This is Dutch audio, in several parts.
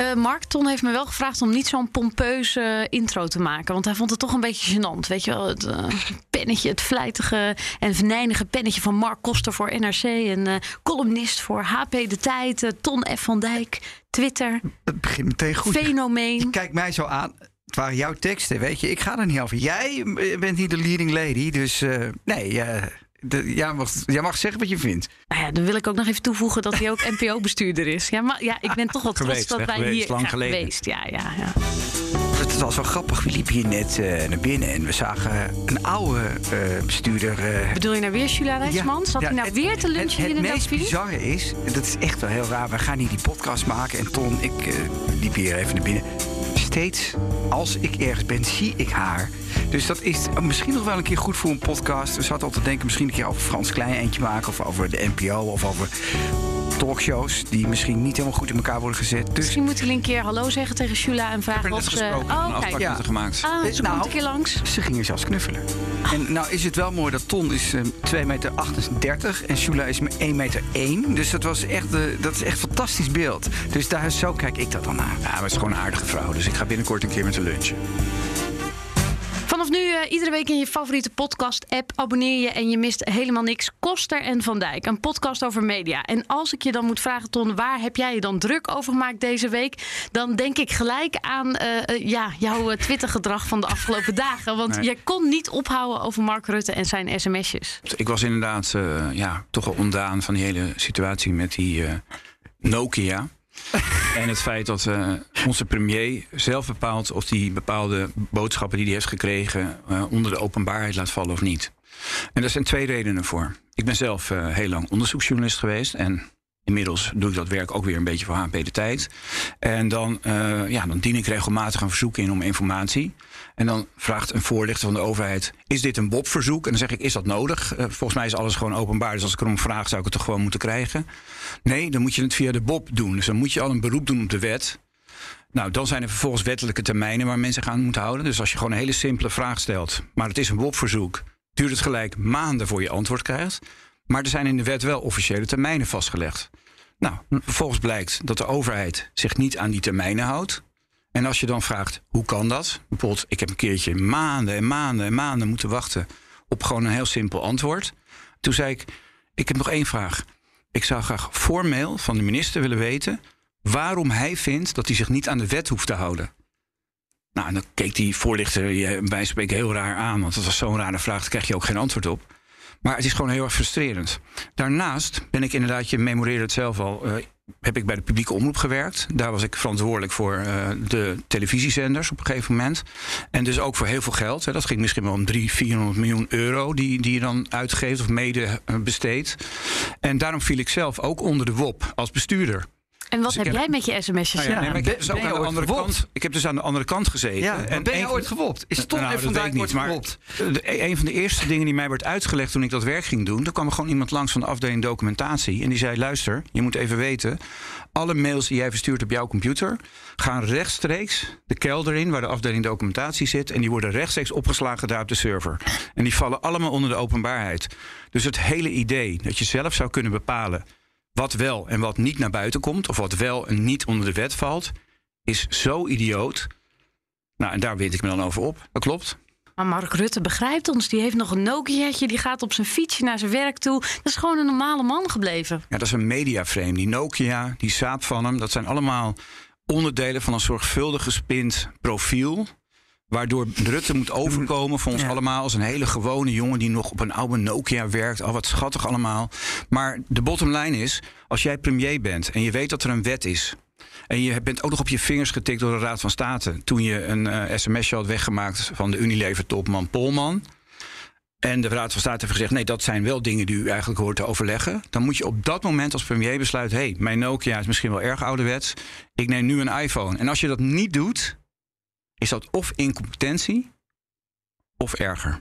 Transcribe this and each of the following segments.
Uh, Mark, Ton heeft me wel gevraagd om niet zo'n pompeuze intro te maken. Want hij vond het toch een beetje gênant. Weet je wel, het uh, pennetje, het vlijtige en venijnige pennetje van Mark Koster voor NRC. En uh, columnist voor HP De Tijd, Ton F. van Dijk, Twitter. Het begint meteen goed. Fenomeen. Kijk mij zo aan. Het waren jouw teksten, weet je. Ik ga er niet over. Jij bent niet de leading lady, dus nee... De, jij, mag, jij mag zeggen wat je vindt. Nou ja, dan wil ik ook nog even toevoegen dat hij ook NPO-bestuurder is. Ja, maar ja, ik ben toch wel trots geweest, dat wij geweest, hier lang ja, geleden. geweest. Ja, ja, ja. Het was wel grappig. We liepen hier net uh, naar binnen en we zagen een oude uh, bestuurder. Uh, Bedoel je nou weer Jula Rijksman? Zat hij nou het, weer te lunchen het, hier in Het meest bizarre is, en dat is echt wel heel raar. We gaan hier die podcast maken en Ton, ik liep hier even naar binnen. Steeds als ik ergens ben, zie ik haar. Dus dat is misschien nog wel een keer goed voor een podcast. We zaten altijd te denken, misschien een keer over Frans Klein eentje maken... of over de NPO of over talkshows... die misschien niet helemaal goed in elkaar worden gezet. Dus Misschien moeten jullie een keer hallo zeggen tegen Jula en vragen of net ze... gesproken, een Oh, afspraak haar gemaakt. Ah, ze Nou, komt een keer langs. ze gingen zelfs knuffelen. En nou is het wel mooi dat Ton is uh, 2,38 meter en Shula is 1,1 meter. Dus dat, was echt, uh, dat is echt een fantastisch beeld. Dus daar, zo kijk ik dat dan naar. Ja, maar het is gewoon een aardige vrouw. Dus ik ga binnenkort een keer met haar lunchen. Vanaf nu uh, iedere week in je favoriete podcast-app abonneer je en je mist helemaal niks. Koster en Van Dijk, een podcast over media. En als ik je dan moet vragen, Ton, waar heb jij je dan druk over gemaakt deze week? Dan denk ik gelijk aan uh, ja, jouw Twitter-gedrag van de afgelopen dagen. Want Nee. jij kon niet ophouden over Mark Rutte en zijn sms'jes. Ik was inderdaad ja, toch wel ondaan van die hele situatie met die Nokia. en het feit dat uh, onze premier zelf bepaalt of die bepaalde boodschappen die hij heeft gekregen uh, onder de openbaarheid laat vallen of niet. En daar zijn twee redenen voor. Ik ben zelf uh, heel lang onderzoeksjournalist geweest en Inmiddels doe ik dat werk ook weer een beetje voor HP de tijd. En dan, uh, ja, dan dien ik regelmatig een verzoek in om informatie. En dan vraagt een voorlichter van de overheid: Is dit een BOP-verzoek? En dan zeg ik: Is dat nodig? Uh, volgens mij is alles gewoon openbaar. Dus als ik erom vraag, zou ik het toch gewoon moeten krijgen? Nee, dan moet je het via de BOP doen. Dus dan moet je al een beroep doen op de wet. Nou, dan zijn er vervolgens wettelijke termijnen waar mensen gaan moeten houden. Dus als je gewoon een hele simpele vraag stelt, maar het is een BOP-verzoek, duurt het gelijk maanden voor je antwoord krijgt. Maar er zijn in de wet wel officiële termijnen vastgelegd. Nou, vervolgens blijkt dat de overheid zich niet aan die termijnen houdt. En als je dan vraagt, hoe kan dat? Bijvoorbeeld, ik heb een keertje maanden en maanden en maanden moeten wachten op gewoon een heel simpel antwoord. Toen zei ik, ik heb nog één vraag. Ik zou graag formeel van de minister willen weten waarom hij vindt dat hij zich niet aan de wet hoeft te houden. Nou, en dan keek die voorlichter bij spreken heel raar aan, want dat was zo'n rare vraag, daar krijg je ook geen antwoord op. Maar het is gewoon heel erg frustrerend. Daarnaast ben ik inderdaad, je memoreerde het zelf al, uh, heb ik bij de publieke omroep gewerkt. Daar was ik verantwoordelijk voor uh, de televisiezenders op een gegeven moment. En dus ook voor heel veel geld. Hè. Dat ging misschien wel om 300, 400 miljoen euro die, die je dan uitgeeft of mede uh, besteedt. En daarom viel ik zelf ook onder de WOP als bestuurder. En wat dus heb jij met je sms'jes nou ja, nee, ik, heb dus ook aan de andere kant, ik heb dus aan de andere kant gezeten. Ja, en ben je ooit gewopt? Is Tom nou, even vandaag ooit gewopt? De, een van de eerste dingen die mij werd uitgelegd toen ik dat werk ging doen... er kwam er gewoon iemand langs van de afdeling documentatie... en die zei, luister, je moet even weten... alle mails die jij verstuurt op jouw computer... gaan rechtstreeks de kelder in waar de afdeling documentatie zit... en die worden rechtstreeks opgeslagen daar op de server. En die vallen allemaal onder de openbaarheid. Dus het hele idee dat je zelf zou kunnen bepalen wat wel en wat niet naar buiten komt, of wat wel en niet onder de wet valt, is zo idioot. Nou, en daar weet ik me dan over op. Dat klopt. Maar Mark Rutte begrijpt ons. Die heeft nog een Nokia'tje. Die gaat op zijn fietsje naar zijn werk toe. Dat is gewoon een normale man gebleven. Ja, dat is een mediaframe. Die Nokia, die saap van hem, dat zijn allemaal onderdelen van een zorgvuldig gespind profiel. Waardoor Rutte moet overkomen voor ons ja. allemaal als een hele gewone jongen die nog op een oude Nokia werkt. Al wat schattig allemaal. Maar de bottom line is, als jij premier bent en je weet dat er een wet is. En je bent ook nog op je vingers getikt door de Raad van State. Toen je een uh, sms'je had weggemaakt van de Unilever-topman Polman. En de Raad van State heeft gezegd: nee, dat zijn wel dingen die u eigenlijk hoort te overleggen. Dan moet je op dat moment als premier besluiten: hé, hey, mijn Nokia is misschien wel erg ouderwets. Ik neem nu een iPhone. En als je dat niet doet, is dat of incompetentie of erger.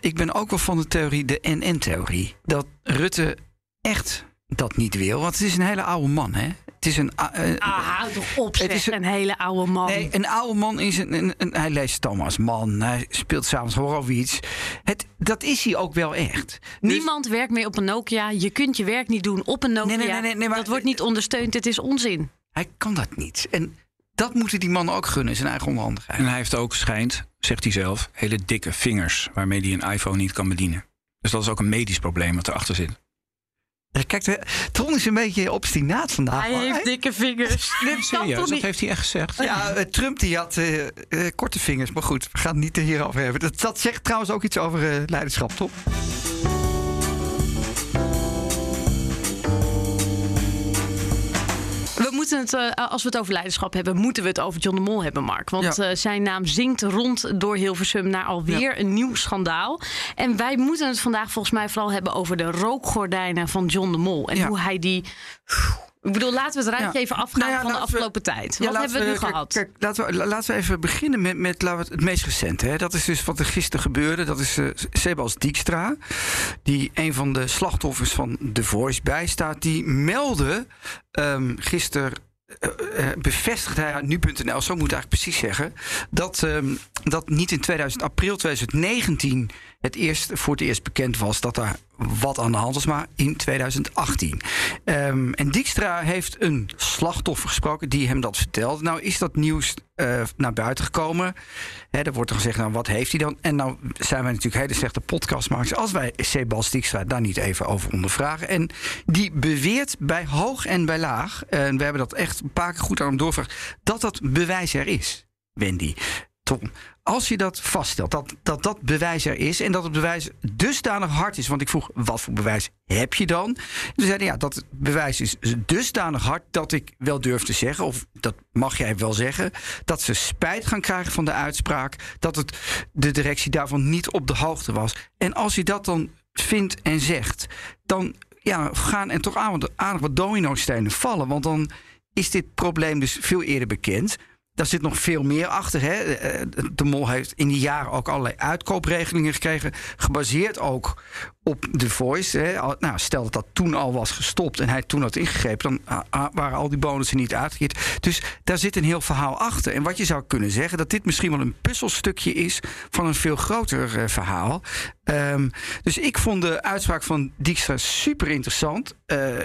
ik ben ook wel van de theorie, de NN-theorie. Dat Rutte echt dat niet wil. Want het is een hele oude man, hè? Het is een. Uh, ah, houd toch op, het is een, een, hele oude man. Nee, een oude man is een, een, een hij leest Thomas Man. Hij speelt s'avonds iets. Het, dat is hij ook wel echt. Dus- Niemand werkt meer op een Nokia. Je kunt je werk niet doen op een Nokia. Nee, nee, nee, nee maar, dat wordt niet ondersteund. Het is onzin. Hij kan dat niet. En dat moeten die mannen ook gunnen, zijn eigen onderhandigheid. En hij heeft ook, schijnt, zegt hij zelf, hele dikke vingers waarmee hij een iPhone niet kan bedienen. Dus dat is ook een medisch probleem wat erachter zit. Kijk, Ton is een beetje obstinaat vandaag. Hij heeft dikke vingers. serieus, dat heeft hij echt gezegd. Ja, eh, Trump die had uh, uh, korte vingers. Maar goed, we gaan het niet hierover hebben. Dat, dat zegt trouwens ook iets over uh, leiderschap, toch? Moeten het, uh, als we het over leiderschap hebben, moeten we het over John de Mol hebben, Mark. Want ja. uh, zijn naam zingt rond door Hilversum naar alweer ja. een nieuw schandaal. En wij moeten het vandaag volgens mij vooral hebben over de rookgordijnen van John de Mol. En ja. hoe hij die. Ik bedoel, laten we het rijtje even afgaan nou van de afgelopen we, tijd. Wat hebben we, we nu gehad? Kijk, laten, we, laten we even beginnen met, met laten we het, meest recente. Hè. Dat is dus wat er gisteren gebeurde. Dat is uh, Sebas Dijkstra, die een van de slachtoffers van The Voice bijstaat. Die meldde um, gisteren uh, bevestigt hij aan nu.nl, zo moet ik eigenlijk precies zeggen, dat, um, dat niet in 2000, april 2019 het eerst, voor het eerst bekend was dat daar wat aan de hand was, maar in 2018. Um, en Dijkstra heeft een slachtoffer gesproken die hem dat vertelde. Nou is dat nieuws uh, naar buiten gekomen. He, er wordt er gezegd, nou wat heeft hij dan? En nou zijn wij natuurlijk hele slechte podcastmakers als wij Sebas Dijkstra daar niet even over ondervragen. En die beweert bij hoog en bij laag, en we hebben dat echt een paar keer goed aan hem doorvraagd, dat dat bewijs er is, Wendy. Als je dat vaststelt, dat, dat dat bewijs er is en dat het bewijs dusdanig hard is. Want ik vroeg, wat voor bewijs heb je dan? Ze zeiden, ja, dat bewijs is dusdanig hard dat ik wel durf te zeggen, of dat mag jij wel zeggen, dat ze spijt gaan krijgen van de uitspraak, dat het, de directie daarvan niet op de hoogte was. En als je dat dan vindt en zegt, dan ja, gaan er toch aardig wat domino-stenen vallen. Want dan is dit probleem dus veel eerder bekend. Daar zit nog veel meer achter. Hè. De Mol heeft in die jaren ook allerlei uitkoopregelingen gekregen. Gebaseerd ook op The Voice. Hè. Nou, stel dat dat toen al was gestopt en hij toen had ingegrepen, dan waren al die bonussen niet uitgekeerd. Dus daar zit een heel verhaal achter. En wat je zou kunnen zeggen, dat dit misschien wel een puzzelstukje is van een veel groter uh, verhaal. Um, dus ik vond de uitspraak van Dijkstra super interessant. Uh,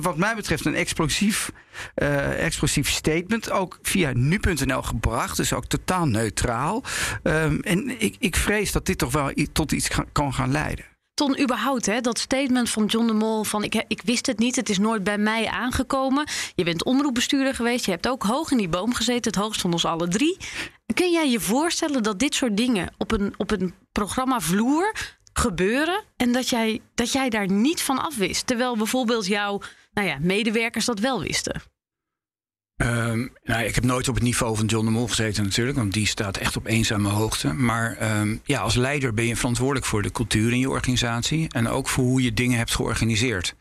wat mij betreft een explosief, uh, explosief statement. Ook via nu.nl gebracht. Dus ook totaal neutraal. Um, en ik, ik vrees dat dit toch wel tot iets kan gaan leiden. Ton, überhaupt, hè, dat statement van John de Mol van ik, ik wist het niet, het is nooit bij mij aangekomen. Je bent omroepbestuurder geweest, je hebt ook hoog in die boom gezeten, het hoogst van ons alle drie. Kun jij je voorstellen dat dit soort dingen op een, op een programma vloer gebeuren en dat jij, dat jij daar niet van af wist? Terwijl bijvoorbeeld jouw nou ja, medewerkers dat wel wisten. Um, nou, ik heb nooit op het niveau van John de Mol gezeten natuurlijk, want die staat echt op eenzame hoogte. Maar um, ja, als leider ben je verantwoordelijk voor de cultuur in je organisatie en ook voor hoe je dingen hebt georganiseerd.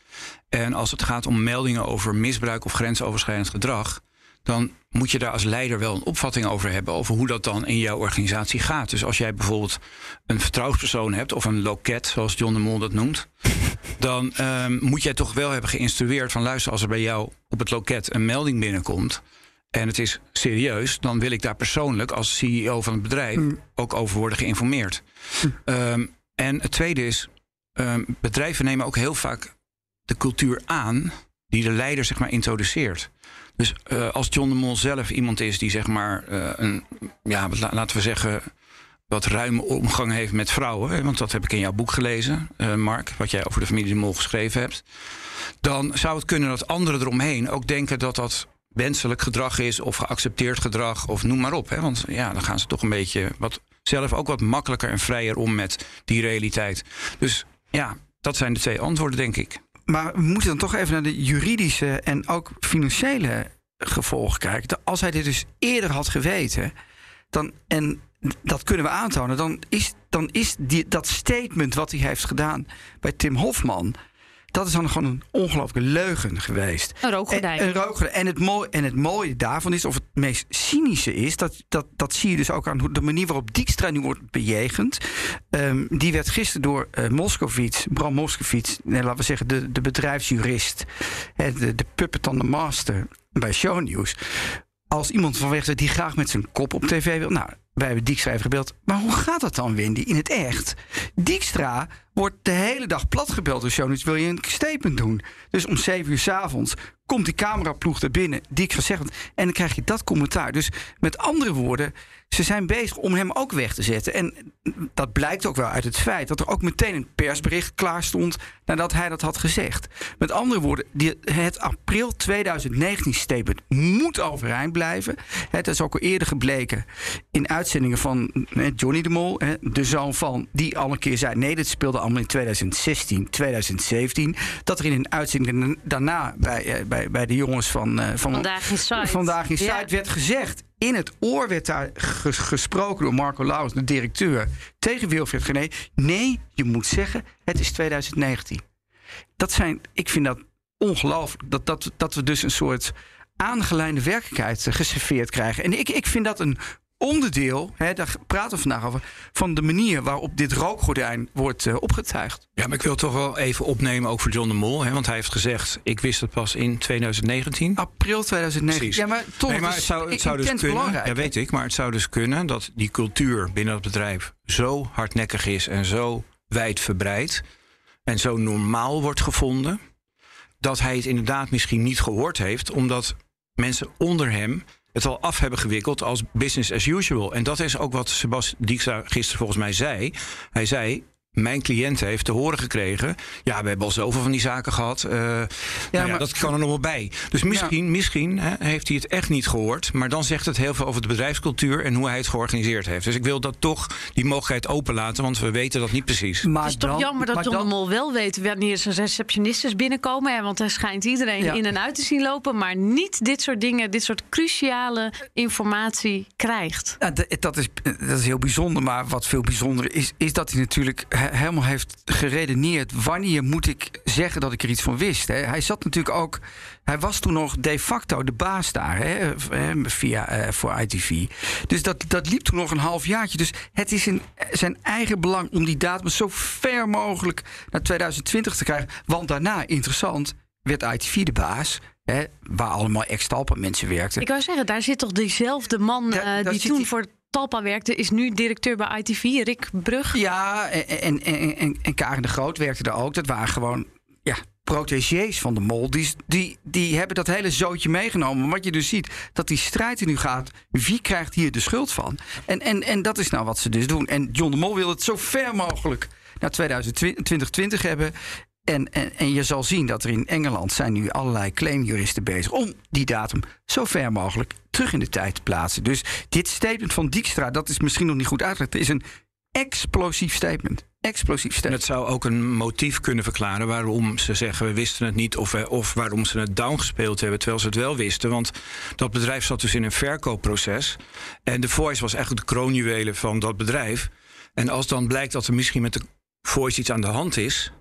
En als het gaat om meldingen over misbruik of grensoverschrijdend gedrag, dan moet je daar als leider wel een opvatting over hebben. Over hoe dat dan in jouw organisatie gaat. Dus als jij bijvoorbeeld een vertrouwenspersoon hebt of een loket, zoals John de Mol dat noemt. Dan um, moet jij toch wel hebben geïnstrueerd van luister, als er bij jou op het loket een melding binnenkomt. En het is serieus, dan wil ik daar persoonlijk als CEO van het bedrijf mm. ook over worden geïnformeerd. Mm. Um, en het tweede is, um, bedrijven nemen ook heel vaak de cultuur aan die de leider zeg maar introduceert. Dus uh, als John de Mol zelf iemand is die zeg maar uh, een, ja, laten we zeggen, wat ruime omgang heeft met vrouwen, want dat heb ik in jouw boek gelezen, uh, Mark, wat jij over de familie de Mol geschreven hebt, dan zou het kunnen dat anderen eromheen ook denken dat dat wenselijk gedrag is of geaccepteerd gedrag of noem maar op. Hè, want ja, dan gaan ze toch een beetje wat, zelf ook wat makkelijker en vrijer om met die realiteit. Dus ja, dat zijn de twee antwoorden, denk ik. Maar we moeten dan toch even naar de juridische en ook financiële gevolgen kijken. Als hij dit dus eerder had geweten, dan, en dat kunnen we aantonen, dan is, dan is die, dat statement wat hij heeft gedaan bij Tim Hofman. Dat is dan gewoon een ongelooflijke leugen geweest. Een rookgordijn. En, een rookgordijn. En, het mooie, en het mooie daarvan is, of het meest cynische is, dat, dat, dat zie je dus ook aan de manier waarop Dijkstra nu wordt bejegend. Ehm, die werd gisteren door eh Moskovits, Bram Moskovits, nee, laten we zeggen de, de bedrijfsjurist, hè, de, de puppet on the master bij Shownieuws. Als iemand van weg die graag met zijn kop op tv wil. Nou, wij hebben Dijkstra even gebeld. Maar hoe gaat dat dan, Wendy, in het echt? Dijkstra wordt de hele dag platgebeld door Shownieuws. Wil je een statement doen? Dus om 7 uur s'avonds komt die cameraploeg er binnen. Dijkstra zegt. En dan krijg je dat commentaar. Dus met andere woorden, ze zijn bezig om hem ook weg te zetten. En dat blijkt ook wel uit het feit dat er ook meteen een persbericht klaar stond nadat hij dat had gezegd. Met andere woorden, het april 2019 statement moet overeind blijven. Het is ook al eerder gebleken in uitzendingen van eh, Johnny de Mol, hè, de zoon van, die al een keer zei: nee, dit speelde allemaal in 2016, 2017. Dat er in een uitzending daarna bij, eh, bij, bij de jongens van, eh, van Vandaag in Site. Vandaag in Ja. Site werd gezegd. In het oor werd daar ges- gesproken door Marco Laus, de directeur, tegen Wilfred Gené. Nee, je moet zeggen, het is 2019. Dat zijn, ik vind dat ongelooflijk. Dat, dat, dat we dus een soort aangeleide werkelijkheid eh, geserveerd krijgen. En ik, ik vind dat een onderdeel, hè, daar praten we vandaag over, van de manier waarop dit rookgordijn wordt eh, opgetuigd. Ja, maar ik wil toch wel even opnemen, ook voor John de Mol. Hè, want hij heeft gezegd, ik wist het pas in 2019. April 2019. Precies. Ja, maar toch, nee, maar is het zou, het zou dus kunnen. belangrijk. Ja, weet ik. Maar het zou dus kunnen dat die cultuur binnen het bedrijf zo hardnekkig is en zo wijdverbreid en zo normaal wordt gevonden, dat hij het inderdaad misschien niet gehoord heeft, omdat mensen onder hem het al af hebben gewikkeld als business as usual. En dat is ook wat Sebas Dijkstra gisteren volgens mij zei. Hij zei. Mijn cliënt heeft te horen gekregen. Ja, we hebben al zoveel van die zaken gehad. eh, nou ja, maar- dat kan er nog wel bij. Dus misschien, misschien hè, heeft hij het echt niet gehoord. Maar dan zegt het heel veel over de bedrijfscultuur en hoe hij het georganiseerd heeft. Dus ik wil dat toch die mogelijkheid openlaten, want we weten dat niet precies. Maar Het is toch jammer dat John dan- de Mol wel weet wanneer zijn receptionistes binnenkomen. Hè, want hij schijnt iedereen Ja. in en uit te zien lopen. Maar niet dit soort dingen, dit soort cruciale informatie krijgt. Dat, is, dat is heel bijzonder. Maar wat veel bijzonder is, is dat hij natuurlijk helemaal heeft geredeneerd. Wanneer moet ik zeggen dat ik er iets van wist? Hè? Hij zat natuurlijk ook. Hij was toen nog de facto de baas daar hè, hè, via, eh, voor ITV. Dus dat, dat liep toen nog een half jaartje. Dus het is in zijn eigen belang om die datum zo ver mogelijk naar 2020 te krijgen. Want daarna, interessant, werd ITV de baas. Hè, waar allemaal ex-talpa mensen werkten. Ik wou zeggen, daar zit toch diezelfde man eh, die toen die- voor Talpa werkte, is nu directeur bij ITV, Rick Brug. Ja, en, en, en, en, en Karen de Groot werkte er ook. Dat waren gewoon ja, protégés van de mol. Die, die, die hebben dat hele zootje meegenomen. Wat je dus ziet, dat die strijd er nu gaat. Wie krijgt hier de schuld van? En, en, en dat is nou wat ze dus doen. En John de Mol wil het zo ver mogelijk naar 2020 hebben. En, en, en je zal zien dat er in Engeland zijn nu allerlei claimjuristen bezig om die datum zo ver mogelijk terug in de tijd te plaatsen. Dus dit statement van Dijkstra, dat is misschien nog niet goed uitgelegd, is een explosief statement. Explosief En statement. het zou ook een motief kunnen verklaren waarom ze zeggen we wisten het niet. Of, we- of waarom ze het downgespeeld hebben terwijl ze het wel wisten. Want dat bedrijf zat dus in een verkoopproces. En de Voice was eigenlijk de kroonjuwelen van dat bedrijf. En als dan blijkt dat er misschien met de Voice iets aan de hand is.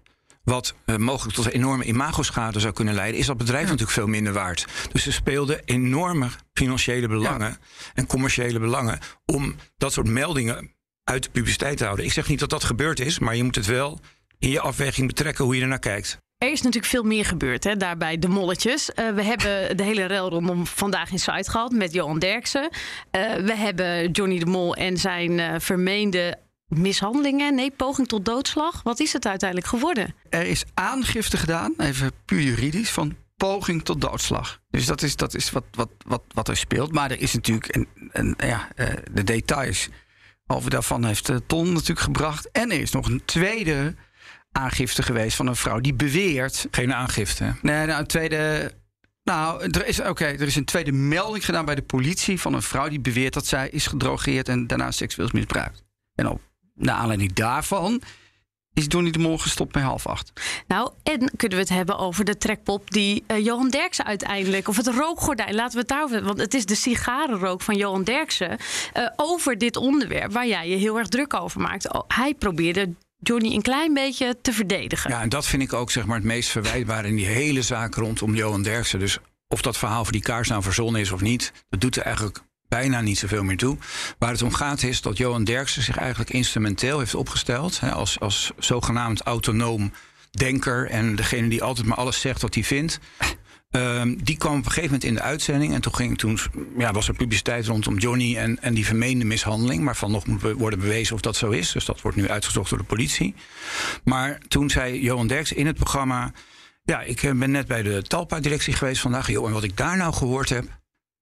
Wat eh, mogelijk tot een enorme imagoschade zou kunnen leiden, is dat bedrijf natuurlijk veel minder waard. Dus ze speelden enorme financiële belangen en commerciële belangen om dat soort meldingen uit de publiciteit te houden. Ik zeg niet dat dat gebeurd is, maar je moet het wel in je afweging betrekken hoe je ernaar kijkt. Er is natuurlijk veel meer gebeurd hè, daar bij de molletjes. Eh, we hebben de hele rel rondom vandaag in site gehad met Johan Derksen. Eh, we hebben Johnny de Mol en zijn vermeende mishandelingen. Nee, poging tot doodslag. Wat is het uiteindelijk geworden? Er is aangifte gedaan, even puur juridisch, van poging tot doodslag. Dus dat is, dat is wat, wat, wat, wat er speelt. Maar er is natuurlijk een, een, ja, eh, de details over daarvan heeft eh, Ton natuurlijk gebracht. En er is nog een tweede aangifte geweest van een vrouw die beweert Geen aangifte. Nee, nou, een tweede. Nou, er is, oké, er is een tweede melding gedaan bij de politie van een vrouw die beweert dat zij is gedrogeerd en daarna seksueel is misbruikt. En op, naar aanleiding daarvan is Johnny de Mol gestopt bij half acht. Nou, en kunnen we het hebben over de trekpop die eh, Johan Derksen uiteindelijk... of het rookgordijn, laten we het daarover hebben. Want het is de sigarenrook van Johan Derksen... eh, over dit onderwerp waar jij je heel erg druk over maakt. Oh, hij probeerde Johnny een klein beetje te verdedigen. Ja, en dat vind ik ook zeg maar, het meest verwijtbare in die hele zaak rondom Johan Derksen. Dus of dat verhaal voor die kaars nou verzonnen is of niet, dat doet er eigenlijk bijna niet zoveel meer toe. Waar het om gaat is dat Johan Derksen zich eigenlijk instrumenteel heeft opgesteld hè, als, als zogenaamd autonoom denker en degene die altijd maar alles zegt wat hij vindt. Ehm, die kwam op een gegeven moment in de uitzending. En toen, ging, toen ja, was er publiciteit rondom Johnny en, en die vermeende mishandeling. Waarvan nog moet worden bewezen of dat zo is. Dus dat wordt nu uitgezocht door de politie. Maar toen zei Johan Derks in het programma. Ja, ik eh, ben net bij de Talpa-directie geweest vandaag. Joh, en wat ik daar nou gehoord heb.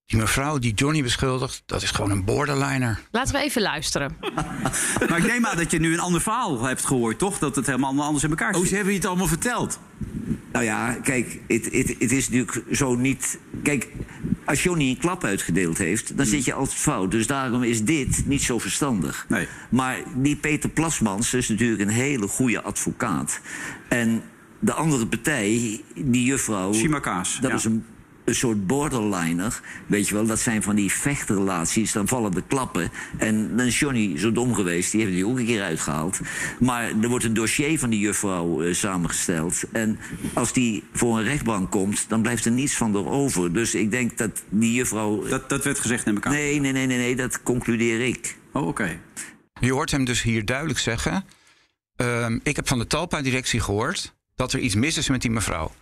Die mevrouw die Johnny beschuldigt, dat is gewoon een borderliner. Laten we even luisteren. maar ik neem aan dat je nu een ander verhaal hebt gehoord, toch? Dat het helemaal anders in elkaar zit. Oh, ze hebben je het allemaal verteld. Nou ja, kijk, het, het, het is natuurlijk zo niet... Kijk, als Johnny een klap uitgedeeld heeft, dan zit je altijd fout. Dus daarom is dit niet zo verstandig. Nee. Maar die Peter Plasmans is natuurlijk een hele goede advocaat. En de andere partij, die juffrouw... Simakaas, Dat ja. is een een soort borderliner. Weet je wel, dat zijn van die vechtrelaties. Dan vallen de klappen. En dan is Johnny zo dom geweest. Die heeft die ook een keer uitgehaald. Maar er wordt een dossier van die juffrouw eh, samengesteld. En als die voor een rechtbank komt, dan blijft er niets van er over. Dus ik denk dat die juffrouw. Dat, dat werd gezegd, neem ik aan. Nee, nee, nee, nee, nee, dat concludeer ik. Oh, oké. Je hoort hem dus hier duidelijk zeggen. ehm, ik heb van de Talpa-directie gehoord dat er iets mis is met die mevrouw.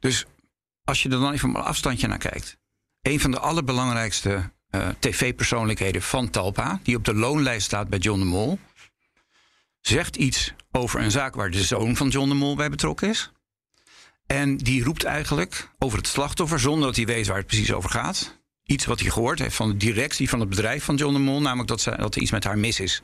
Dus als je er dan even een afstandje naar kijkt. Een van de allerbelangrijkste eh, tv-persoonlijkheden van Talpa, die op de loonlijst staat bij John de Mol, zegt iets over een zaak waar de zoon van John de Mol bij betrokken is. En die roept eigenlijk over het slachtoffer zonder dat hij weet waar het precies over gaat. Iets wat hij gehoord heeft van de directie van het bedrijf van John de Mol, namelijk dat, dat er iets met haar mis is.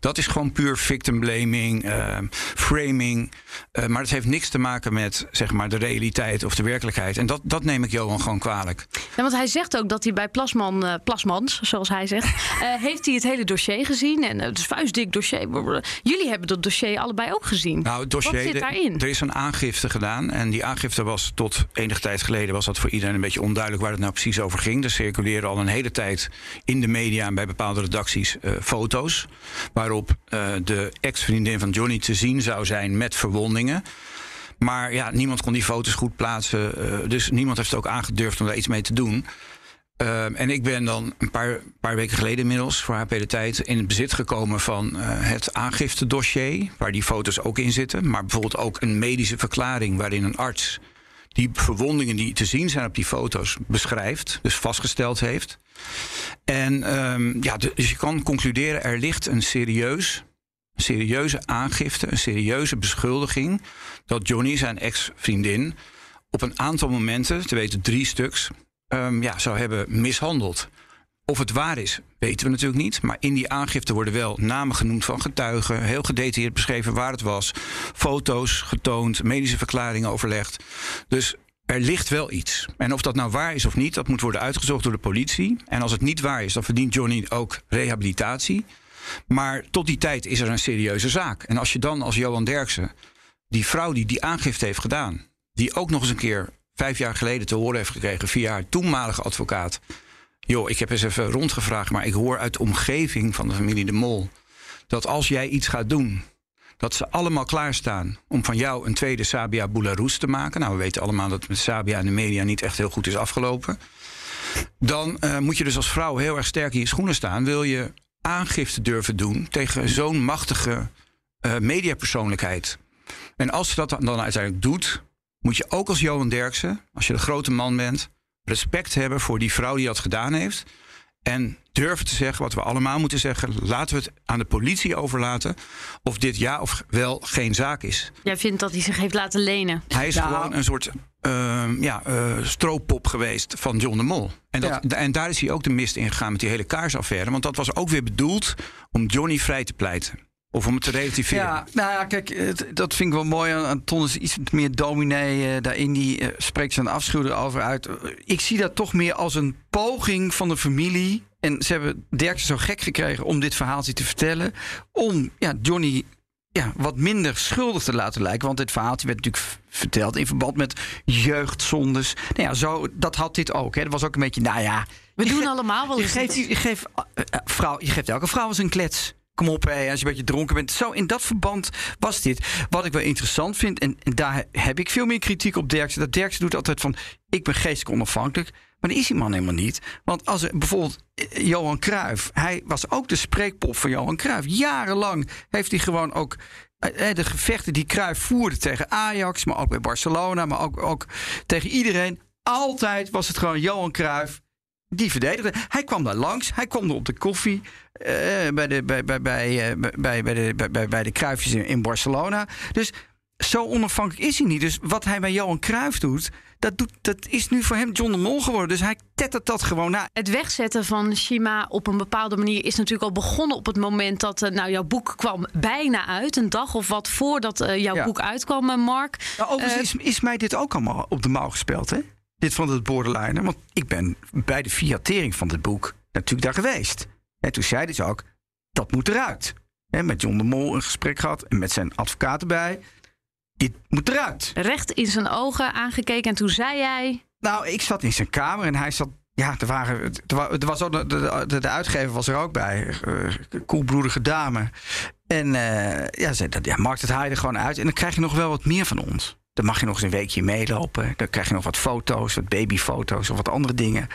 Dat is gewoon puur victim blaming, eh, framing. Eh, maar het heeft niks te maken met zeg maar, de realiteit of de werkelijkheid. En dat, dat neem ik Johan gewoon kwalijk. Ja, want hij zegt ook dat hij bij Plasman, eh, Plasmans, zoals hij zegt, heeft hij het hele dossier gezien. En het is vuistdik dossier. Jullie hebben dat dossier allebei ook gezien. Nou, het dossier, Wat zit daarin? Er is een aangifte gedaan. En die aangifte was tot enige tijd geleden was dat voor iedereen een beetje onduidelijk waar het nou precies over ging. Er circuleren al een hele tijd in de media en bij bepaalde redacties foto's. Waarop eh, de ex-vriendin van Johnny te zien zou zijn met verwondingen. Maar ja, niemand kon die foto's goed plaatsen. eh, dus niemand heeft ook aangedurfd om daar iets mee te doen. Ehm, en ik ben dan een paar, paar weken geleden inmiddels voor HP de Tijd in het bezit gekomen van eh, het aangiftedossier, waar die foto's ook in zitten. Maar bijvoorbeeld ook een medische verklaring waarin een arts die verwondingen die te zien zijn op die foto's beschrijft, dus vastgesteld heeft. En ehm, ja, dus je kan concluderen, er ligt een serieus, serieuze aangifte, een serieuze beschuldiging dat Johnny, zijn ex-vriendin, op een aantal momenten, te weten drie stuks, ehm, ja, zou hebben mishandeld. Of het waar is, weten we natuurlijk niet. Maar in die aangifte worden wel namen genoemd van getuigen. Heel gedetailleerd beschreven waar het was. Foto's getoond, medische verklaringen overlegd. Dus er ligt wel iets. En of dat nou waar is of niet, dat moet worden uitgezocht door de politie. En als het niet waar is, dan verdient Johnny ook rehabilitatie. Maar tot die tijd is er een serieuze zaak. En als je dan als Johan Derksen, die vrouw die die aangifte heeft gedaan, die ook nog eens een keer vijf jaar geleden te horen heeft gekregen via haar toenmalige advocaat. Joh, ik heb eens even rondgevraagd, maar ik hoor uit de omgeving van de familie De Mol dat als jij iets gaat doen, dat ze allemaal klaarstaan om van jou een tweede Sabia Boularus te maken. Nou, we weten allemaal dat met Sabia in de media niet echt heel goed is afgelopen. Dan eh, moet je dus als vrouw heel erg sterk in je schoenen staan. Wil je aangifte durven doen tegen zo'n machtige eh, mediapersoonlijkheid. En als je dat dan uiteindelijk doet, moet je ook als Johan Derksen, als je de grote man bent, respect hebben voor die vrouw die dat gedaan heeft. En durven te zeggen wat we allemaal moeten zeggen. Laten we het aan de politie overlaten of dit ja of wel geen zaak is. Jij vindt dat hij zich heeft laten lenen. Hij is gewoon een soort ehm, ja, eh, stroopop geweest van John de Mol. En, dat, en daar is hij ook de mist in gegaan met die hele kaarsaffaire. Want dat was ook weer bedoeld om Johnny vrij te pleiten. Of om het te relativeren. Ja, nou ja, kijk, het- dat vind ik wel mooi aan, aan Ton. is iets meer dominee eh, daarin. Die eh, spreekt zijn afschuw erover uit. Ik zie dat toch meer als een poging van de familie. En ze hebben Derksen zo gek gekregen om dit verhaaltje te vertellen. Om ja, Johnny ja, wat minder schuldig te laten lijken. Want dit verhaaltje werd natuurlijk verteld in verband met jeugdzondes. Nou ja, zo, dat had dit ook. Hè. Dat was ook een beetje, nou ja... We doen allemaal wel Je eens geeft, je, geeft, eh, eh, vrouw, je geeft elke vrouw eens een klets. Kom op, hé, als je een beetje dronken bent. Zo in dat verband was dit. Wat ik wel interessant vind, en, en daar heb ik veel meer kritiek op Derksen. Dat Derksen doet altijd van, ik ben geestelijk onafhankelijk. Maar dat is die man helemaal niet. Want als er bijvoorbeeld eh, Johan Cruijff, hij was ook de spreekpop van Johan Cruijff. Jarenlang heeft hij gewoon ook eh, eh, de gevechten die Cruijff voerde tegen Ajax, maar ook bij Barcelona, maar ook, ook tegen iedereen. Altijd was het gewoon Johan Cruijff die verdedigde. Hij kwam daar langs, hij kwam er op de koffie uh, bij, de, bij, bij, bij, uh, bij, bij, de, bij, bij de Cruijffjes in, in Barcelona. Dus zo onafhankelijk is hij niet. Dus wat hij bij Johan Cruijff doet, dat, doet, dat is nu voor hem John de Mol geworden. Dus hij tettert dat gewoon na. Het wegzetten van Shima op een bepaalde manier is natuurlijk al begonnen op het moment dat uh, nou, jouw boek kwam bijna uit. Een dag of wat voordat uh, jouw ja. boek uitkwam, Mark. Nou, overigens is, is mij dit ook allemaal op de mouw gespeeld, hè? Dit van het borderline. Want ik ben bij de fiatering van het boek natuurlijk daar geweest. En toen zeiden ze ook, dat moet eruit. En met John de Mol een gesprek gehad en met zijn advocaat erbij dit moet eruit. Recht in zijn ogen aangekeken en toen zei jij... Nou, ik zat in zijn kamer en hij zat... Ja, er, waren, er was ook, de, de, de uitgever was er ook bij. Uh, koelbloedige dame. En uh, ja, zei, dat, ja, maakt het hij er gewoon uit. En dan krijg je nog wel wat meer van ons. Dan mag je nog eens een weekje meelopen. Dan krijg je nog wat foto's, wat babyfoto's of wat andere dingen.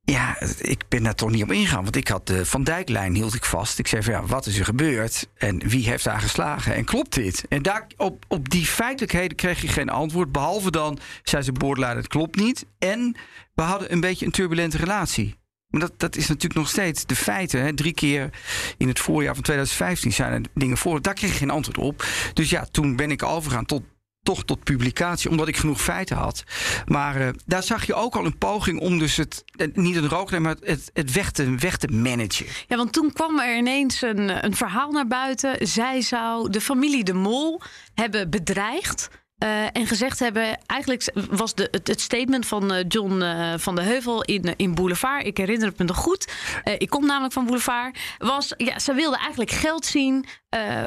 Ja, ik ben daar toch niet op ingegaan. Want ik had de Van Dijklijn hield ik vast. Ik zei van ja, wat is er gebeurd? En wie heeft daar geslagen? En klopt dit? En daar, op, op die feitelijkheden kreeg je geen antwoord. Behalve dan, zei ze boordleider, het klopt niet. En we hadden een beetje een turbulente relatie. Maar dat, dat is natuurlijk nog steeds de feiten. Hè. Drie keer in het voorjaar van 2015 zijn er dingen voor. Daar kreeg ik geen antwoord op. Dus ja, toen ben ik overgegaan tot toch tot publicatie, omdat ik genoeg feiten had. Maar uh, daar zag je ook al een poging om dus het, niet een rook, maar het, het weg, te, weg te managen. Ja, want toen kwam er ineens een, een verhaal naar buiten. Zij zou de familie De Mol hebben bedreigd. Uh, en gezegd hebben, eigenlijk was de, het, het statement van uh, John uh, van de Heuvel in, in Boulevard, ik herinner het me nog goed, ik kom namelijk van Boulevard, was, ja, ze wilde eigenlijk geld zien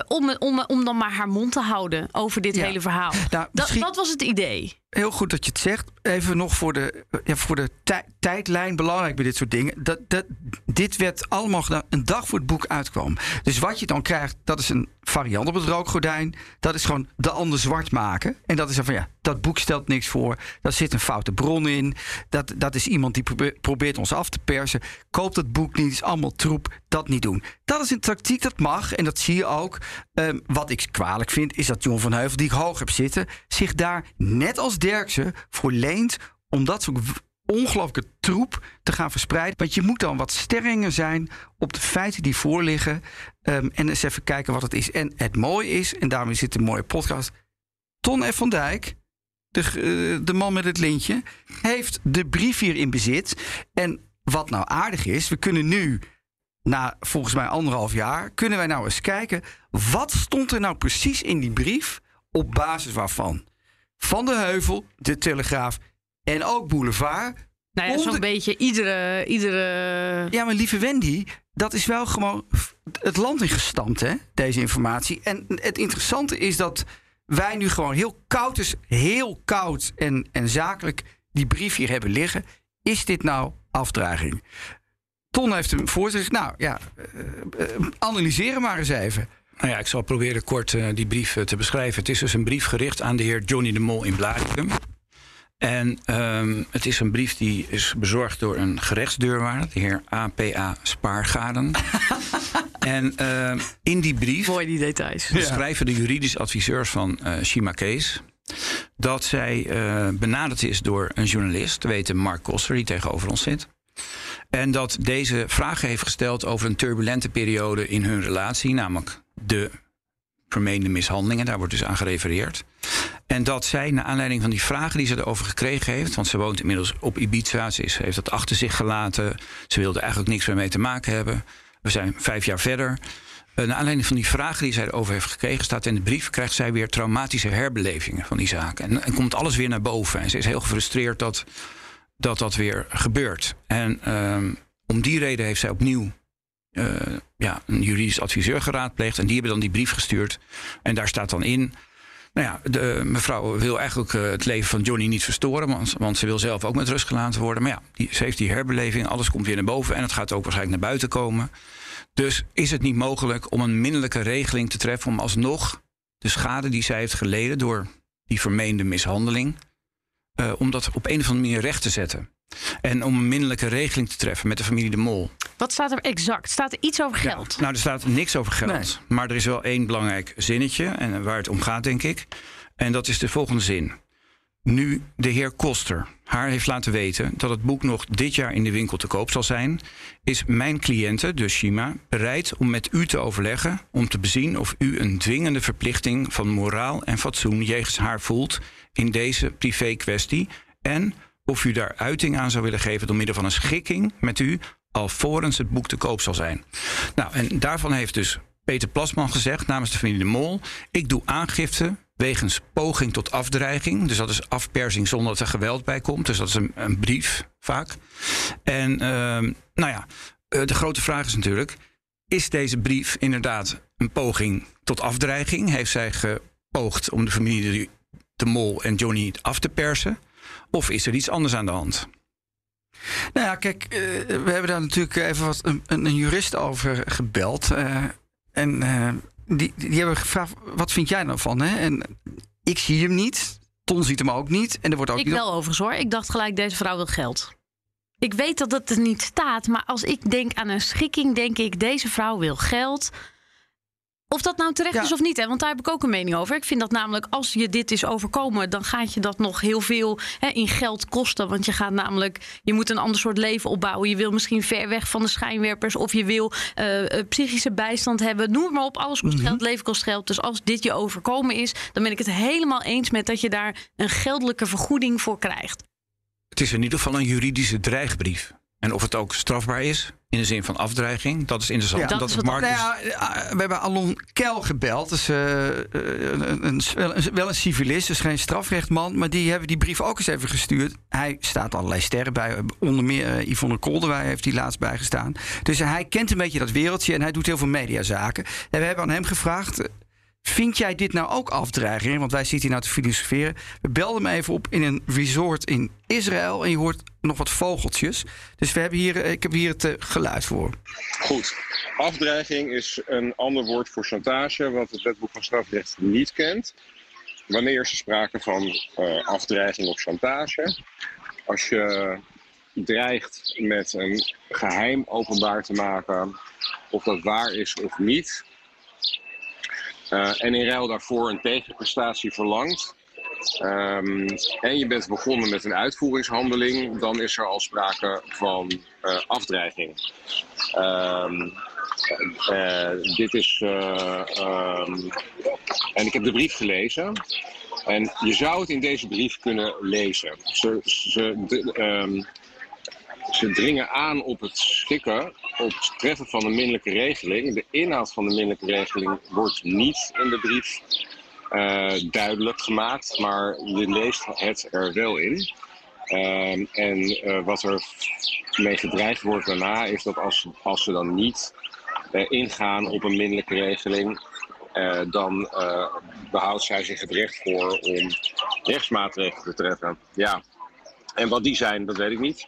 om, om, om dan maar haar mond te houden over dit ja. hele verhaal. Nou, misschien... dat, dat was het idee. Heel goed dat je het zegt. Even nog voor de, ja, voor de tij tijdlijn belangrijk bij dit soort dingen. Dat, dat, dit werd allemaal gedaan een dag voor het boek uitkwam. Dus wat je dan krijgt, dat is een variant op het rookgordijn. Dat is gewoon de ander zwart maken. En dat is dan van ja, dat boek stelt niks voor. Daar zit een foute bron in. Dat, dat is iemand die probeert, ons af te persen. Koop dat boek niet, is allemaal troep. Dat niet doen. Dat is een tactiek, dat mag. En dat zie je ook. Um, wat ik kwalijk vind, is dat John van Heuvel, die ik hoog heb zitten, zich daar net als Derksen voor leent om dat soort ongelooflijke troep te gaan verspreiden. Want je moet dan wat sterringer zijn op de feiten die voorliggen. Um, en eens even kijken wat het is. En het mooie is, en daarom is dit een mooie podcast. Ton F. van Dijk, de, uh, de man met het lintje, heeft de brief hier in bezit. En wat nou aardig is, we kunnen nu, na volgens mij anderhalf jaar, kunnen wij nou eens kijken. Wat stond er nou precies in die brief op basis waarvan? Van de Heuvel, de Telegraaf en ook Boulevard. Nou ja, zo'n beetje iedere, iedere. Ja, maar lieve Wendy, dat is wel gewoon het land ingestampt, hè, deze informatie. En het interessante is dat wij nu gewoon heel koud, is heel koud en, en zakelijk die brief hier hebben liggen. Is dit nou afdraging? Ton heeft hem voor zich. Nou ja, uh, uh, analyseren maar eens even. Nou ja, ik zal proberen kort uh, die brief te beschrijven. Het is dus een brief gericht aan de heer Johnny de Mol in Blaricum. En um, het is een brief die is bezorgd door een gerechtsdeurwaarder, de heer APA Spaargaden. en uh, in die brief Mooi die details. schrijven de juridische adviseurs van uh, Shima Kees dat zij uh, benaderd is door een journalist, te weten Mark Koster, die tegenover ons zit. En dat deze vragen heeft gesteld over een turbulente periode in hun relatie, namelijk de vermeende mishandelingen. Daar wordt dus aan gerefereerd. En dat zij, naar aanleiding van die vragen die ze erover gekregen heeft, want ze woont inmiddels op Ibiza, ze, is, heeft dat achter zich gelaten, ze wilde eigenlijk niks meer mee te maken hebben. We zijn vijf jaar verder. Uh, naar aanleiding van die vragen die zij erover heeft gekregen, staat in de brief, krijgt zij weer traumatische herbelevingen van die zaken. En, en komt alles weer naar boven. En ze is heel gefrustreerd dat dat, dat weer gebeurt. En um, om die reden heeft zij opnieuw uh, ja, een juridisch adviseur geraadpleegd. En die hebben dan die brief gestuurd. En daar staat dan in Nou ja, de, mevrouw wil eigenlijk eh, het leven van Johnny niet verstoren, want, want ze wil zelf ook met rust gelaten worden. Maar ja, die, ze heeft die herbeleving, alles komt weer naar boven en het gaat ook waarschijnlijk naar buiten komen. Dus is het niet mogelijk om een minderlijke regeling te treffen om alsnog de schade die zij heeft geleden door die vermeende mishandeling, uh, om dat op een of andere manier recht te zetten? En om een minderlijke regeling te treffen met de familie De Mol. Wat staat er exact? Staat er iets over geld? Ja, nou, er staat niks over geld. Maar er is wel één belangrijk zinnetje en waar het om gaat, denk ik. En dat is de volgende zin. Nu de heer Koster haar heeft laten weten dat het boek nog dit jaar in de winkel te koop zal zijn, is mijn cliënte, dus Shima, bereid om met u te overleggen om te bezien of u een dwingende verplichting van moraal en fatsoen jegens haar voelt in deze privé kwestie en of u daar uiting aan zou willen geven door middel van een schikking met u alvorens het boek te koop zal zijn. Nou, en daarvan heeft dus Peter Plasman gezegd namens de familie De Mol: ik doe aangifte wegens poging tot afdreiging. Dus dat is afpersing zonder dat er geweld bij komt. Dus dat is een, een brief vaak. En uh, nou ja, eh, de grote vraag is natuurlijk: is deze brief inderdaad een poging tot afdreiging? Heeft zij gepoogd om de familie De Mol en Johnny af te persen? Of is er iets anders aan de hand? Nou ja, kijk, uh, we hebben daar natuurlijk even wat een, een jurist over gebeld. Uh, en uh, die, die hebben gevraagd: wat vind jij nou van? Hè? En ik zie hem niet. Ton ziet hem ook niet. En er wordt ook ik wel overigens hoor. Ik dacht gelijk: deze vrouw wil geld. Ik weet dat het er niet staat, maar als ik denk aan een schikking, denk ik: deze vrouw wil geld. Of dat nou terecht is of niet, hè? want daar heb ik ook een mening over. Ik vind dat namelijk, als je dit is overkomen, dan gaat je dat nog heel veel hè, in geld kosten. Want je gaat namelijk, je moet een ander soort leven opbouwen. Je wil misschien ver weg van de schijnwerpers, of je wil uh, psychische bijstand hebben. Noem maar op, alles kost geld, mhm. leven kost geld. Dus als dit je overkomen is, dan ben ik het helemaal eens met dat je daar een geldelijke vergoeding voor krijgt. Het is in ieder geval een juridische dreigbrief. En of het ook strafbaar is, in de zin van afdreiging, dat is interessant. Ja, dat, is nou ja, we hebben Alon Kel gebeld. Dus, uh, een, een, wel een civilist, dus geen strafrechtman. Maar die hebben die brief ook eens even gestuurd. Hij staat allerlei sterren bij. Onder meer uh, Yvonne Kolderwij heeft die laatst bijgestaan. Dus hij kent een beetje dat wereldje en hij doet heel veel mediazaken. En we hebben aan hem gevraagd... Vind jij dit nou ook afdreiging? Want wij zitten hier nou te filosoferen. We belden hem even op in een resort in Israël. En je hoort nog wat vogeltjes. Dus we hebben hier, ik heb hier het uh, geluid voor. Goed. Afdreiging is een ander woord voor chantage. Wat het wetboek van strafrecht niet kent. Wanneer is er sprake van uh, afdreiging of chantage? Als je dreigt met een geheim openbaar te maken. Of dat waar is of niet uh, en in ruil daarvoor een tegenprestatie verlangt. Um, en je bent begonnen met een uitvoeringshandeling, dan is er al sprake van uh, afdreiging. Um, uh, dit is. Um, en ik heb de brief gelezen. En je zou het in deze brief kunnen lezen. Ze, ze dringen aan op het schikken, op het treffen van een minderlijke regeling. De inhoud van de minderlijke regeling wordt niet in de brief uh, duidelijk gemaakt, maar je leest het er wel in. Uh, en uh, wat er mee gedreigd wordt daarna is dat als, als ze dan niet uh, ingaan op een minderlijke regeling, dan behoudt zij zich het recht voor om rechtsmaatregelen te treffen. Ja, en wat die zijn, dat weet ik niet.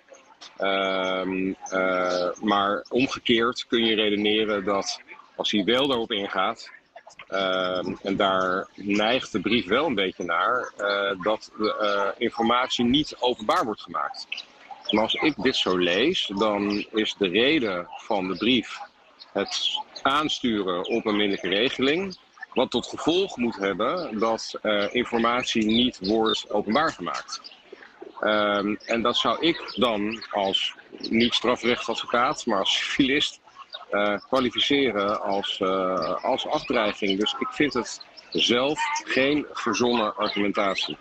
Ehm, eh, maar omgekeerd kun je redeneren dat als hij wel daarop ingaat, ehm, en daar neigt de brief wel een beetje naar, uh, dat de uh, informatie niet openbaar wordt gemaakt. Maar als ik dit zo lees, dan is de reden van de brief het aansturen op een minderlijke regeling. Wat tot gevolg moet hebben dat informatie niet wordt openbaar gemaakt. Um, en dat zou ik dan als niet strafrechtadvocaat, maar als civilist uh, kwalificeren als, uh, als afdreiging. Dus ik vind het zelf geen verzonnen argumentatie.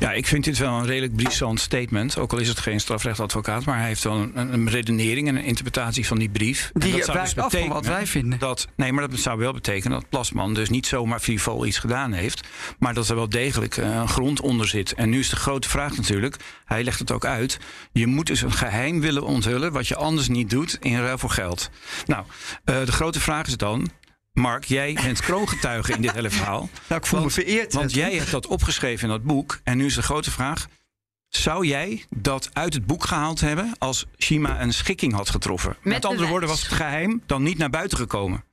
Ja, ik vind dit wel een redelijk brisant statement. Ook al is het geen strafrechtadvocaat. Maar hij heeft wel een, een redenering en een interpretatie van die brief. Die dat zou dus betekenen wat wij vinden. Dat, nee, maar dat zou wel betekenen dat Plasman dus niet zomaar frivol iets gedaan heeft. Maar dat er wel degelijk eh, een grond onder zit. En nu is de grote vraag natuurlijk. Hij legt het ook uit. Je moet dus een geheim willen onthullen. Wat je anders niet doet in ruil voor geld. Nou, uh, de grote vraag is dan. Mark, jij bent kroongetuige in dit hele verhaal. Nou, ik voel Want- me vereerd. Want jij hebt dat opgeschreven in dat boek. En nu is de grote vraag: zou jij dat uit het boek gehaald hebben als Shima een schikking had getroffen? Met, andere woorden, was het geheim dan niet naar buiten gekomen?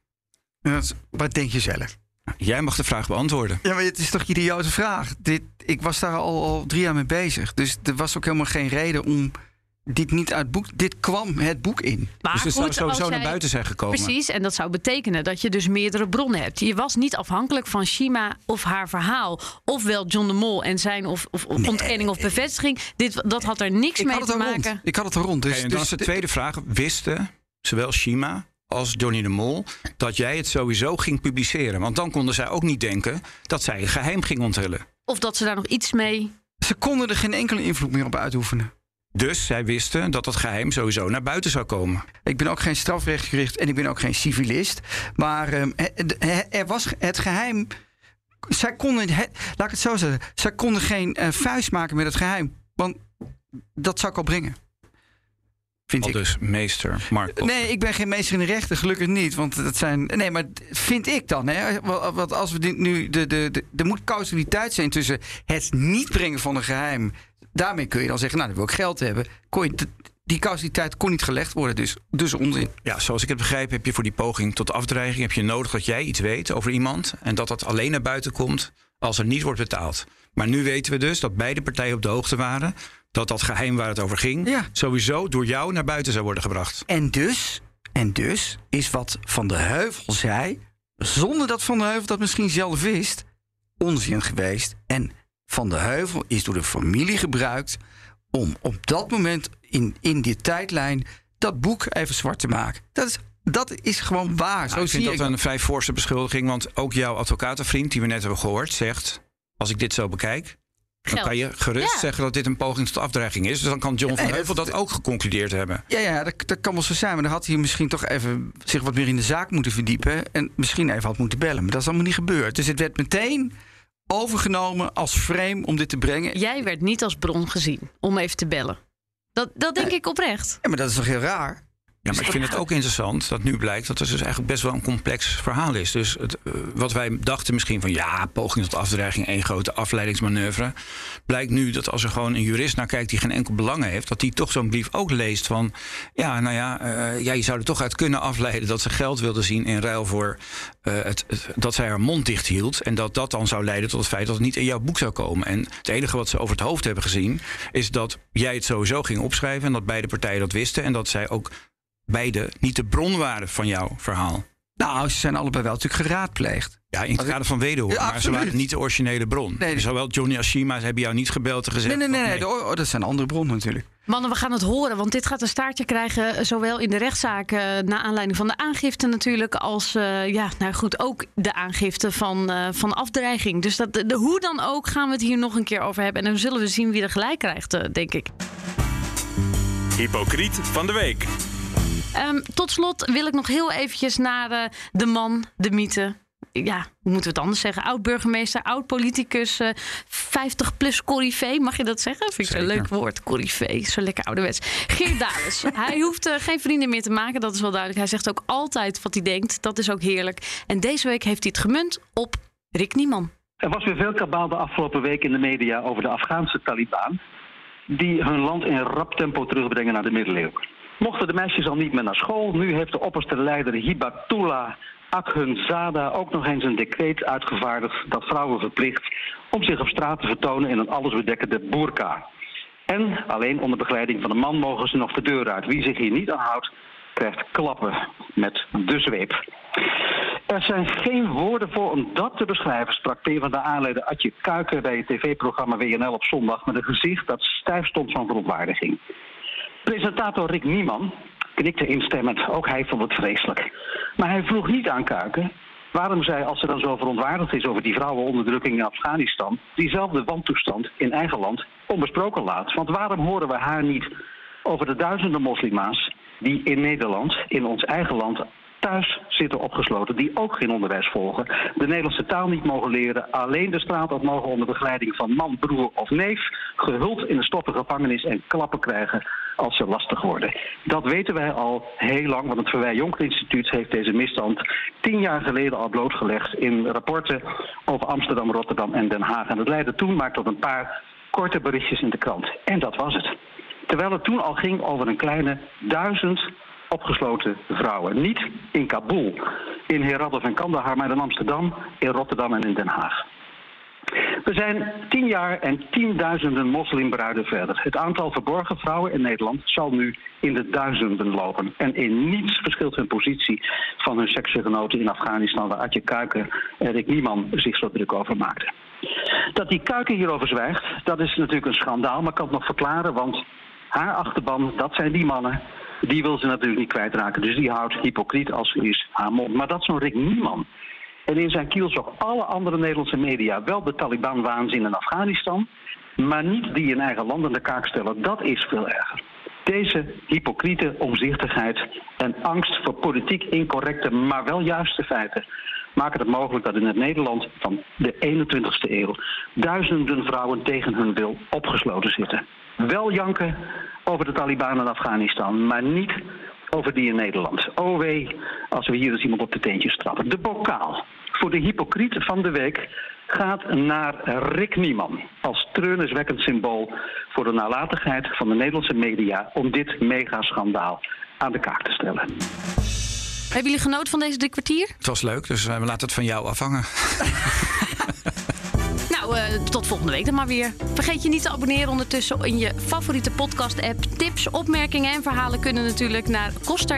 Wat- Wat denk je zelf? Jij mag de vraag beantwoorden. Ja, maar het is toch een idiote vraag? Dit, ik was daar al, al drie jaar mee bezig. Dus er was ook helemaal geen reden om dit niet uit boek... Dit kwam het boek in. Maar dus het zou sowieso naar buiten zijn gekomen. Precies, en dat zou betekenen dat je dus meerdere bronnen hebt. Je was niet afhankelijk van Shima of haar verhaal. Ofwel John de Mol en zijn of, ontkenning of bevestiging. Dit, dat had er niks Ik mee te maken. rond. Ik had het al rond. Dus, Oké, en dan dus is de tweede vraag. Wisten zowel Shima als Johnny de Mol dat jij het sowieso ging publiceren? Want dan konden zij ook niet denken dat zij een geheim ging onthullen. Of dat ze daar nog iets mee. Ze konden er geen enkele invloed meer op uitoefenen. Dus zij wisten dat dat geheim sowieso naar buiten zou komen. Ik ben ook geen strafrechtgericht en ik ben ook geen civilist. Maar ehm, er was het geheim. Zij konden, laat ik het zo zeggen, zij konden geen eh, vuist maken met het geheim. Want dat zou ik al brengen. Vind Al ik. dus meester Mark. Koster. Nee, ik ben geen meester in de rechten, gelukkig niet. Want dat zijn. Nee, maar vind ik dan, hè? Want want als we dit nu. De, de, de, er moet causaliteit zijn tussen het niet brengen van een geheim. Daarmee kun je dan zeggen, nou, dan wil ik geld hebben. Kon je, die causaliteit kon niet gelegd worden, dus, dus onzin. Ja, zoals ik het begrijp heb je voor die poging tot afdreiging... heb je nodig dat jij iets weet over iemand... en dat dat alleen naar buiten komt als er niet wordt betaald. Maar nu weten we dus dat beide partijen op de hoogte waren... dat dat geheim waar het over ging... Ja. sowieso door jou naar buiten zou worden gebracht. En dus, en dus is wat Van de Heuvel zei, zonder dat Van de Heuvel dat misschien zelf wist, onzin geweest. En Van de Heuvel is door de familie gebruikt om op dat moment in, in die tijdlijn dat boek even zwart te maken. Dat is, dat is gewoon waar. Zo Nou, ik zie vind ik dat een vrij forse beschuldiging... want ook jouw advocatenvriend, die we net hebben gehoord, zegt... als ik dit zo bekijk... Dan Geld. kan je gerust Ja. zeggen dat dit een poging tot afdreiging is. Dus dan kan John van Nee, Heuvel dat- dat ook geconcludeerd hebben. Ja, ja dat, dat kan wel zo zijn. Maar dan had hij misschien toch even zich wat meer in de zaak moeten verdiepen. En misschien even had moeten bellen. Maar dat is allemaal niet gebeurd. Dus het werd meteen overgenomen als frame om dit te brengen. Jij werd niet als bron gezien om even te bellen. Dat, dat denk ik oprecht. Ja, maar dat is toch heel raar? Ja, maar ik vind het ook interessant dat nu blijkt dat het dus eigenlijk best wel een complex verhaal is. Dus het, eh, wat wij dachten misschien van ja, poging tot afdreiging, één grote afleidingsmanoeuvre. Blijkt nu dat als er gewoon een jurist naar kijkt die geen enkel belang heeft, dat die toch zo'n brief ook leest van ja, nou ja, ja, je zou er toch uit kunnen afleiden dat ze geld wilde zien in ruil voor eh, het- dat zij haar mond dicht hield. En dat dat dan zou leiden tot het feit dat het niet in jouw boek zou komen. En het enige wat ze over het hoofd hebben gezien, is dat jij het sowieso ging opschrijven en dat beide partijen dat wisten. En dat zij ook beide niet de bron waren van jouw verhaal. Nou, ze zijn allebei wel natuurlijk geraadpleegd. Ja, in het kader van wederhoor. Ja, maar ze waren niet de originele bron. Nee. Zowel Johnny als Shima hebben jou niet gebeld en gezegd... Nee, nee, nee, nee, de- oh, dat zijn andere bronnen natuurlijk. Mannen, we gaan het horen, want dit gaat een staartje krijgen, eh, zowel in de rechtszaak, eh, naar aanleiding van de aangifte natuurlijk, als eh, ja, nou goed, ook de aangifte van, eh, van afdreiging. Dus dat, de, hoe dan ook gaan we het hier nog een keer over hebben. En dan zullen we zien wie er gelijk krijgt, denk ik. Hypocriet van de week. Ehm, tot slot wil ik nog heel eventjes naar eh, de man, de mythe. Ja, hoe moeten we het anders zeggen? Oud-burgemeester, oud-politicus, 50-plus corrivee. Mag je dat zeggen? Vind ik Zeker. leuk woord, corrivee. Zo lekker ouderwets. Geert Dales. hij hoeft eh, geen vrienden meer te maken, dat is wel duidelijk. Hij zegt ook altijd wat hij denkt. Dat is ook heerlijk. En deze week heeft hij het gemunt op Rick Nieman. Er was weer veel kabaal de afgelopen week in de media over de Afghaanse Taliban. Die hun land in rap tempo terugbrengen naar de middeleeuwen. Mochten de meisjes al niet meer naar school, nu heeft de opperste leider Hibatullah Akhundzada ook nog eens een decreet uitgevaardigd dat vrouwen verplicht om zich op straat te vertonen in een allesbedekkende burka. En alleen onder begeleiding van een man mogen ze nog de deur uit. Wie zich hier niet aan houdt, krijgt klappen met de zweep. Er zijn geen woorden voor om dat te beschrijven, sprak PvdA-leider Adje Kuiken bij het tv-programma WNL op zondag met een gezicht dat stijf stond van verontwaardiging. Presentator Rick Nieman knikte instemmend, ook hij vond het vreselijk. Maar hij vroeg niet aan Kuiken waarom zij, als ze dan zo verontwaardigd is over die vrouwenonderdrukking in Afghanistan, diezelfde wantoestand in eigen land onbesproken laat. Want waarom horen we haar niet over de duizenden moslima's die in Nederland, in ons eigen land, thuis zitten opgesloten, die ook geen onderwijs volgen, de Nederlandse taal niet mogen leren, alleen de straat op mogen onder begeleiding van man, broer of neef, gehuld in een stoffen gevangenis en klappen krijgen als ze lastig worden. Dat weten wij al heel lang, want het Verwij Jonker Instituut heeft deze misstand tien jaar geleden al blootgelegd in rapporten over Amsterdam, Rotterdam en Den Haag. En dat leidde toen maar tot een paar korte berichtjes in de krant. En dat was het. Terwijl het toen al ging over een kleine duizend opgesloten vrouwen. Niet in Kabul, in Herat in Kandahar, maar in Amsterdam, in Rotterdam en in Den Haag. We zijn tien jaar en tienduizenden moslimbruiden verder. Het aantal verborgen vrouwen in Nederland zal nu in de duizenden lopen. En in niets verschilt hun positie van hun seksgenoten in Afghanistan, waar Adje Kuiken en Rick Nieman zich zo druk over maakten. Dat die Kuiken hierover zwijgt, dat is natuurlijk een schandaal, maar kan het nog verklaren, want haar achterban, dat zijn die mannen die wil ze natuurlijk niet kwijtraken. Dus die houdt hypocriet als ze is haar mond. Maar dat zo'n Rick Nieman. En in zijn kielzog alle andere Nederlandse media wel de Taliban-waanzin in Afghanistan, maar niet die in eigen land de kaak stellen. Dat is veel erger. Deze hypocriete omzichtigheid en angst voor politiek incorrecte, maar wel juiste feiten maken het mogelijk dat in het Nederland van de 21ste eeuw duizenden vrouwen tegen hun wil opgesloten zitten. Wel janken over de Taliban in Afghanistan, maar niet over die in Nederland. Oh wee, als we hier eens iemand op de teentjes trappen. De bokaal voor de hypocriet van de week gaat naar Rick Nieman. Als treurniswekkend symbool voor de nalatigheid van de Nederlandse media om dit megaschandaal aan de kaak te stellen. Hebben jullie genoten van deze drie kwartier? Het was leuk, dus we laten het van jou afhangen. Nou, uh, tot volgende week dan maar weer. Vergeet je niet te abonneren ondertussen in je favoriete podcast-app. Tips, opmerkingen en verhalen kunnen natuurlijk naar koster